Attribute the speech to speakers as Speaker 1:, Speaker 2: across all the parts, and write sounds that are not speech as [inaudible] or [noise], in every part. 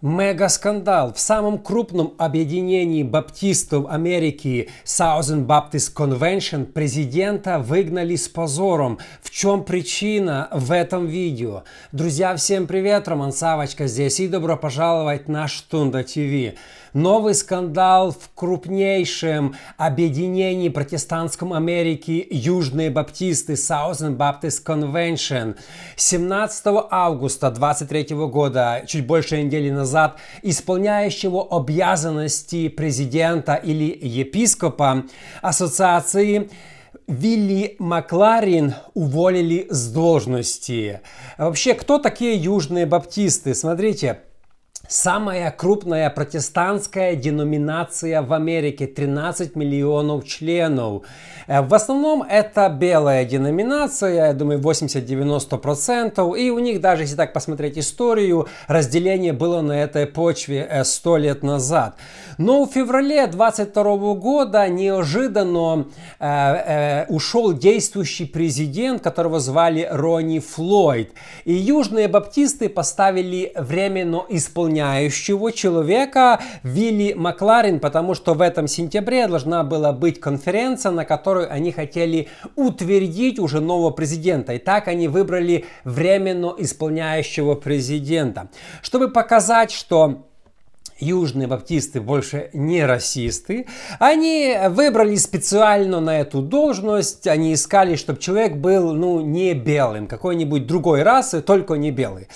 Speaker 1: Мега-скандал. В самом крупном объединении баптистов Америки Southern Baptist Convention президента выгнали с позором. В чем причина в этом видео? Друзья, всем привет! Роман Савочка здесь и добро пожаловать на Штунда ТВ. Новый скандал в крупнейшем объединении протестантском Америки Южные Баптисты Southern Baptist Convention. 17 августа 23 года, чуть больше недели назад, исполняющего обязанности президента или епископа Ассоциации Вилли Макларин уволили с должности. Вообще, кто такие южные баптисты? Смотрите, Самая крупная протестантская деноминация в Америке, 13 миллионов членов. Э, в основном это белая деноминация, я думаю 80-90%. И у них даже, если так посмотреть историю, разделение было на этой почве 100 э, лет назад. Но в феврале 22 года неожиданно э, э, ушел действующий президент, которого звали Ронни Флойд. И южные баптисты поставили временно исполнять исполняющего человека Вилли Макларин, потому что в этом сентябре должна была быть конференция, на которой они хотели утвердить уже нового президента. И так они выбрали временно исполняющего президента. Чтобы показать, что южные баптисты больше не расисты. Они выбрали специально на эту должность, они искали, чтобы человек был, ну, не белым, какой-нибудь другой расы, только не белый.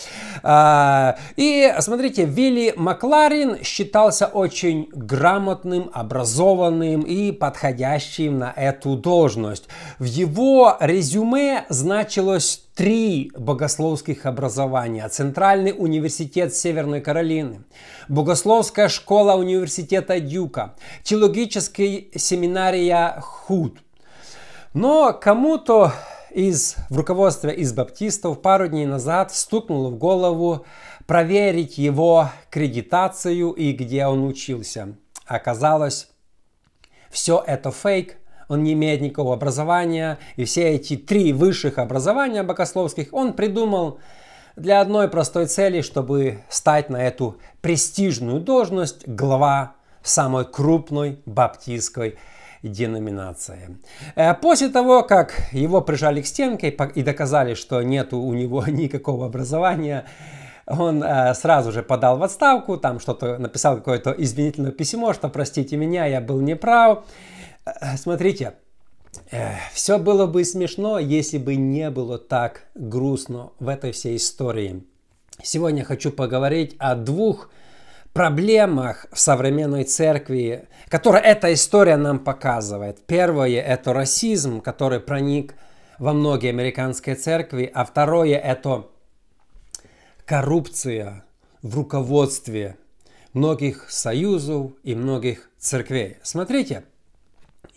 Speaker 1: А, и, смотрите, Вилли Макларин считался очень грамотным, образованным и подходящим на эту должность. В его резюме значилось три богословских образования. Центральный университет Северной Каролины, Богословская школа университета Дюка, Теологическая семинария Худ. Но кому-то из в руководстве из баптистов пару дней назад стукнуло в голову проверить его кредитацию и где он учился. Оказалось, все это фейк, он не имеет никакого образования, и все эти три высших образования богословских он придумал для одной простой цели, чтобы стать на эту престижную должность глава самой крупной баптистской деноминации. Э, после того, как его прижали к стенке и доказали, что нет у него [laughs] никакого образования, он э, сразу же подал в отставку, там что-то написал какое-то извинительное письмо, что простите меня, я был неправ. Смотрите, все было бы смешно, если бы не было так грустно в этой всей истории. Сегодня хочу поговорить о двух проблемах в современной церкви, которые эта история нам показывает. Первое – это расизм, который проник во многие американские церкви, а второе – это коррупция в руководстве многих союзов и многих церквей. Смотрите,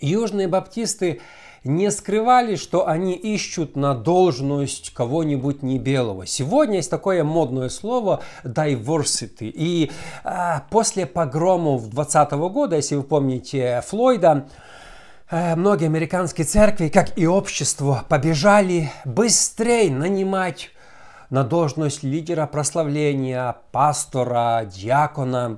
Speaker 1: Южные баптисты не скрывали, что они ищут на должность кого-нибудь не белого. Сегодня есть такое модное слово diversity. И а, после погромов 2020 года, если вы помните Флойда, а, многие американские церкви, как и общество, побежали быстрее нанимать на должность лидера прославления, пастора, диакона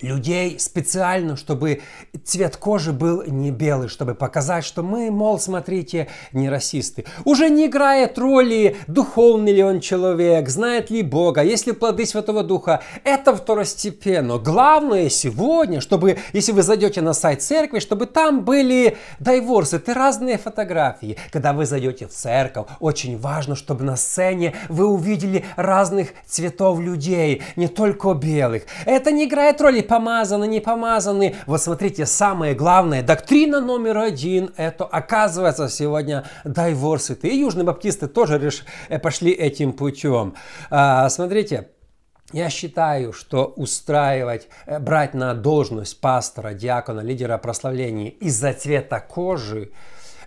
Speaker 1: людей специально, чтобы цвет кожи был не белый, чтобы показать, что мы, мол, смотрите, не расисты. Уже не играет роли, духовный ли он человек, знает ли Бога, есть ли плоды Святого Духа. Это второстепенно. Главное сегодня, чтобы, если вы зайдете на сайт церкви, чтобы там были дайворсы, это разные фотографии. Когда вы зайдете в церковь, очень важно, чтобы на сцене вы увидели разных цветов людей, не только белых. Это не играет роли, помазаны, не помазаны. Вот смотрите, самое главное, доктрина номер один, это оказывается сегодня diversity. И южные баптисты тоже реш... Э, пошли этим путем. А, смотрите, я считаю, что устраивать, э, брать на должность пастора, диакона, лидера прославления из-за цвета кожи,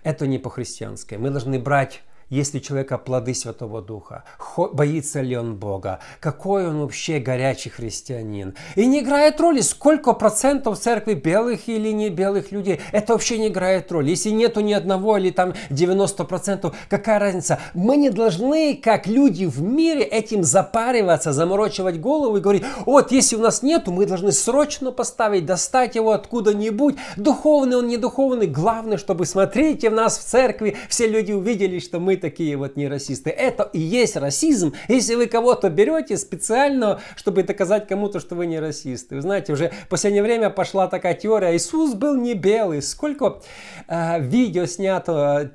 Speaker 1: это не по-христиански. Мы должны брать есть ли человека плоды Святого Духа, боится ли он Бога, какой он вообще горячий христианин. И не играет роли, сколько процентов церкви белых или не белых людей. Это вообще не играет роли. Если нету ни одного или там 90 процентов, какая разница? Мы не должны, как люди в мире, этим запариваться, заморочивать голову и говорить, вот если у нас нету, мы должны срочно поставить, достать его откуда-нибудь. Духовный он, не духовный. Главное, чтобы смотрите в нас в церкви, все люди увидели, что мы такие вот не расисты. Это и есть расизм, если вы кого-то берете специально, чтобы доказать кому-то, что вы не расисты. Вы знаете, уже в последнее время пошла такая теория, Иисус был не белый. Сколько э, видео снято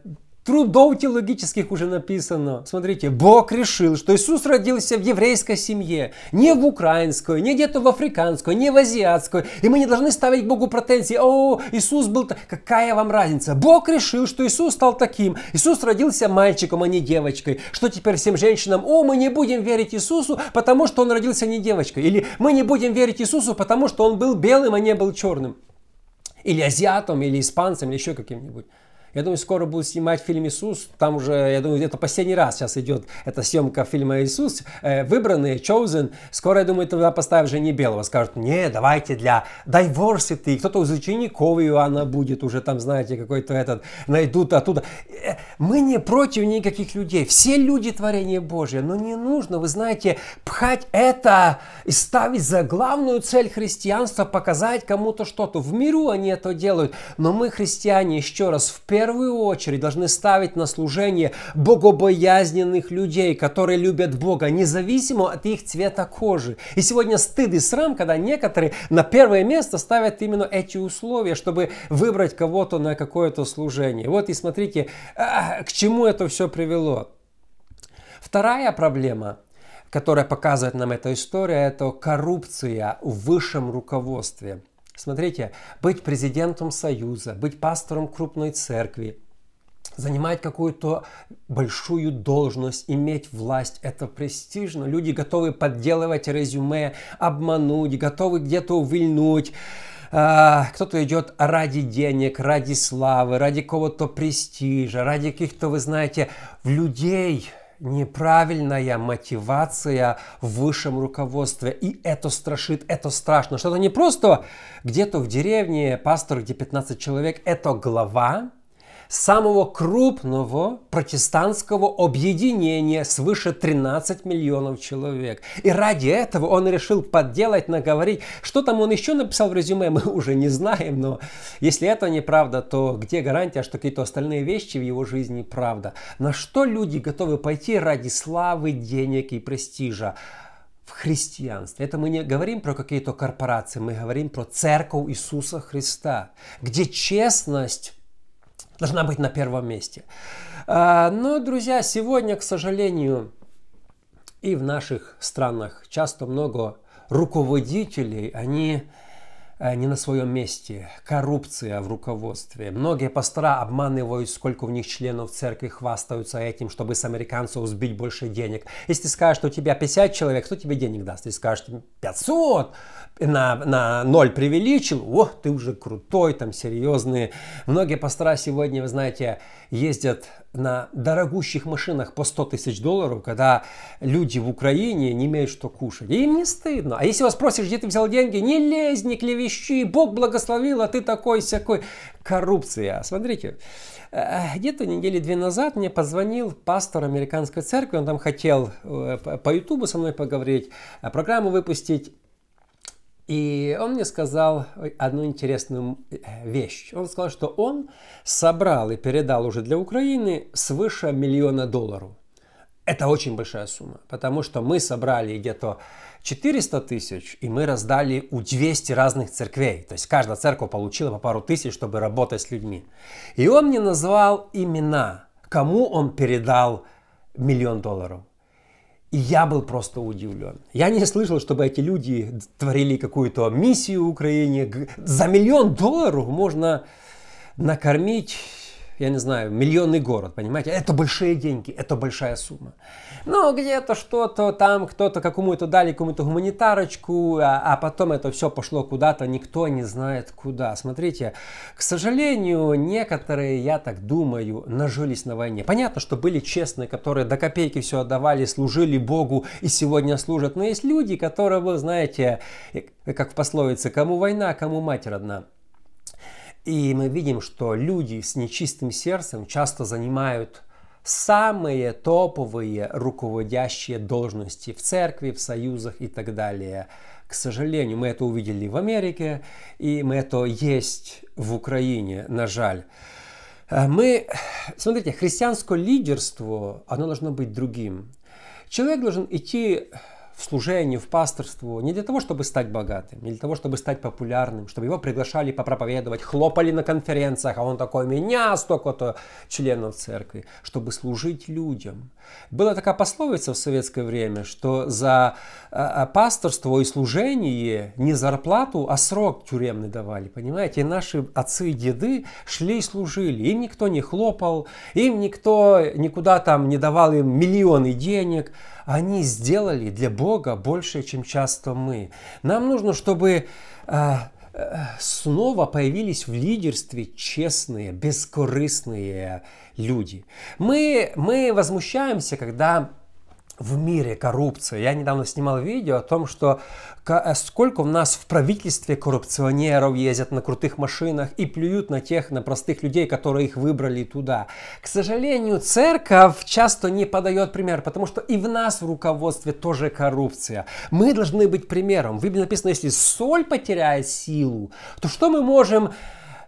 Speaker 1: трудов теологических уже написано. Смотрите, Бог решил, что Иисус родился в еврейской семье, не в украинской, не где-то в африканской, не в азиатской. И мы не должны ставить Богу претензии. О, Иисус был... Какая вам разница? Бог решил, что Иисус стал таким. Иисус родился мальчиком, а не девочкой. Что теперь всем женщинам? О, мы не будем верить Иисусу, потому что Он родился не девочкой. Или мы не будем верить Иисусу, потому что Он был белым, а не был черным. Или азиатом, или испанцем, или еще каким-нибудь. Я думаю, скоро будут снимать фильм «Иисус». Там уже, я думаю, это последний раз сейчас идет эта съемка фильма «Иисус». Э, выбранные, chosen. Скоро, я думаю, туда поставят не белого. Скажут, не, давайте для diversity. Кто-то из учеников Иоанна будет уже там, знаете, какой-то этот, найдут оттуда. Э, мы не против никаких людей. Все люди творение Божье. Но не нужно, вы знаете, пхать это и ставить за главную цель христианства, показать кому-то что-то. В миру они это делают. Но мы, христиане, еще раз, в первую очередь должны ставить на служение богобоязненных людей, которые любят Бога, независимо от их цвета кожи. И сегодня стыд и срам, когда некоторые на первое место ставят именно эти условия, чтобы выбрать кого-то на какое-то служение. Вот и смотрите, а, к чему это все привело. Вторая проблема которая показывает нам эта история, это коррупция в высшем руководстве. Смотрите, быть президентом Союза, быть пастором крупной церкви, занимать какую-то большую должность, иметь власть, это престижно. Люди готовы подделывать резюме, обмануть, готовы где-то увильнуть. А, кто-то идет ради денег, ради славы, ради какого-то престижа, ради каких-то, вы знаете, людей, неправильная мотивация в высшем руководстве. И это страшит, это страшно. Что это не просто где-то в деревне пастор, где 15 человек, это глава, самого крупного протестантского объединения свыше 13 миллионов человек. И ради этого он решил подделать, наговорить. Что там он еще написал в резюме, мы уже не знаем, но если это неправда, то где гарантия, что какие-то остальные вещи в его жизни правда? На что люди готовы пойти ради славы, денег и престижа? в христианстве. Это мы не говорим про какие-то корпорации, мы говорим про церковь Иисуса Христа, где честность должна быть на первом месте. А, но, друзья, сегодня, к сожалению, и в наших странах часто много руководителей, они не на своем месте. Коррупция в руководстве. Многие пастора обманывают, сколько у них членов церкви хвастаются этим, чтобы с американцев сбить больше денег. Если скажешь, что у тебя 50 человек, кто тебе денег даст? Если скажешь 500, на, на ноль преувеличил, о, ты уже крутой, там серьезные. Многие пастора сегодня, вы знаете, ездят на дорогущих машинах по 100 тысяч долларов, когда люди в Украине не имеют что кушать. И им не стыдно. А если вас спросишь, где ты взял деньги, не лезь, не клевещи, Бог благословил, а ты такой всякой. Коррупция. Смотрите, э, где-то недели две назад мне позвонил пастор американской церкви, он там хотел э, по ютубу со мной поговорить, э, программу выпустить. И он мне сказал одну интересную вещь. Он сказал, что он собрал и передал уже для Украины свыше миллиона долларов. Это очень большая сумма, потому что мы собрали где-то 400 тысяч, и мы раздали у 200 разных церквей. То есть каждая церковь получила по пару тысяч, чтобы работать с людьми. И он мне назвал имена, кому он передал миллион долларов. И я был просто удивлен. Я не слышал, чтобы эти люди творили какую-то миссию в Украине. За миллион долларов можно накормить я не знаю, миллионный город, понимаете? Это большие деньги, это большая сумма. Но где-то что-то там, кто-то какому-то дали какую-то гуманитарочку, а, а потом это все пошло куда-то, никто не знает куда. Смотрите, к сожалению, некоторые, я так думаю, нажились на войне. Понятно, что были честные, которые до копейки все отдавали, служили Богу и сегодня служат. Но есть люди, которые, вы знаете, как в пословице, кому война, кому мать родна. И мы видим, что люди с нечистым сердцем часто занимают самые топовые руководящие должности в церкви, в союзах и так далее. К сожалению, мы это увидели в Америке, и мы это есть в Украине, на жаль. Э, мы, смотрите, христианское лидерство, оно должно быть другим. Человек должен идти в служение, в пасторство не для того, чтобы стать богатым, не для того, чтобы стать популярным, чтобы его приглашали попроповедовать, хлопали на конференциях, а он такой, меня столько-то членов церкви, чтобы служить людям. Была такая пословица в советское время, что за а, а, пасторство и служение не зарплату, а срок тюремный давали, понимаете? И наши отцы и деды шли и служили, им никто не хлопал, им никто никуда там не давал им миллионы денег, они сделали для Бога больше, чем часто мы. Нам нужно, чтобы а, а, снова появились в лидерстве честные, бескорыстные люди. Мы, мы возмущаемся, когда в мире коррупция. Я недавно снимал видео о том, что э, сколько у нас в правительстве коррупционеров ездят на крутых машинах и плюют на тех, на простых людей, которые их выбрали туда. К сожалению, церковь часто не подает пример, потому что и в нас в руководстве тоже коррупция. Мы должны быть примером. В Библии написано, если соль потеряет силу, то что мы можем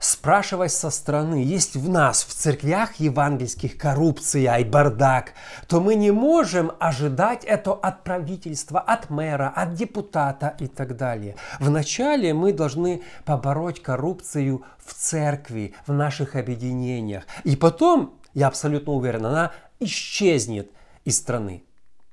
Speaker 1: спрашивать со стороны, есть в нас, в церквях евангельских коррупция и бардак, то мы не можем ожидать это от правительства, от мэра, от депутата и так далее. Вначале мы должны побороть коррупцию в церкви, в наших объединениях. И потом, я абсолютно уверен, она исчезнет из страны.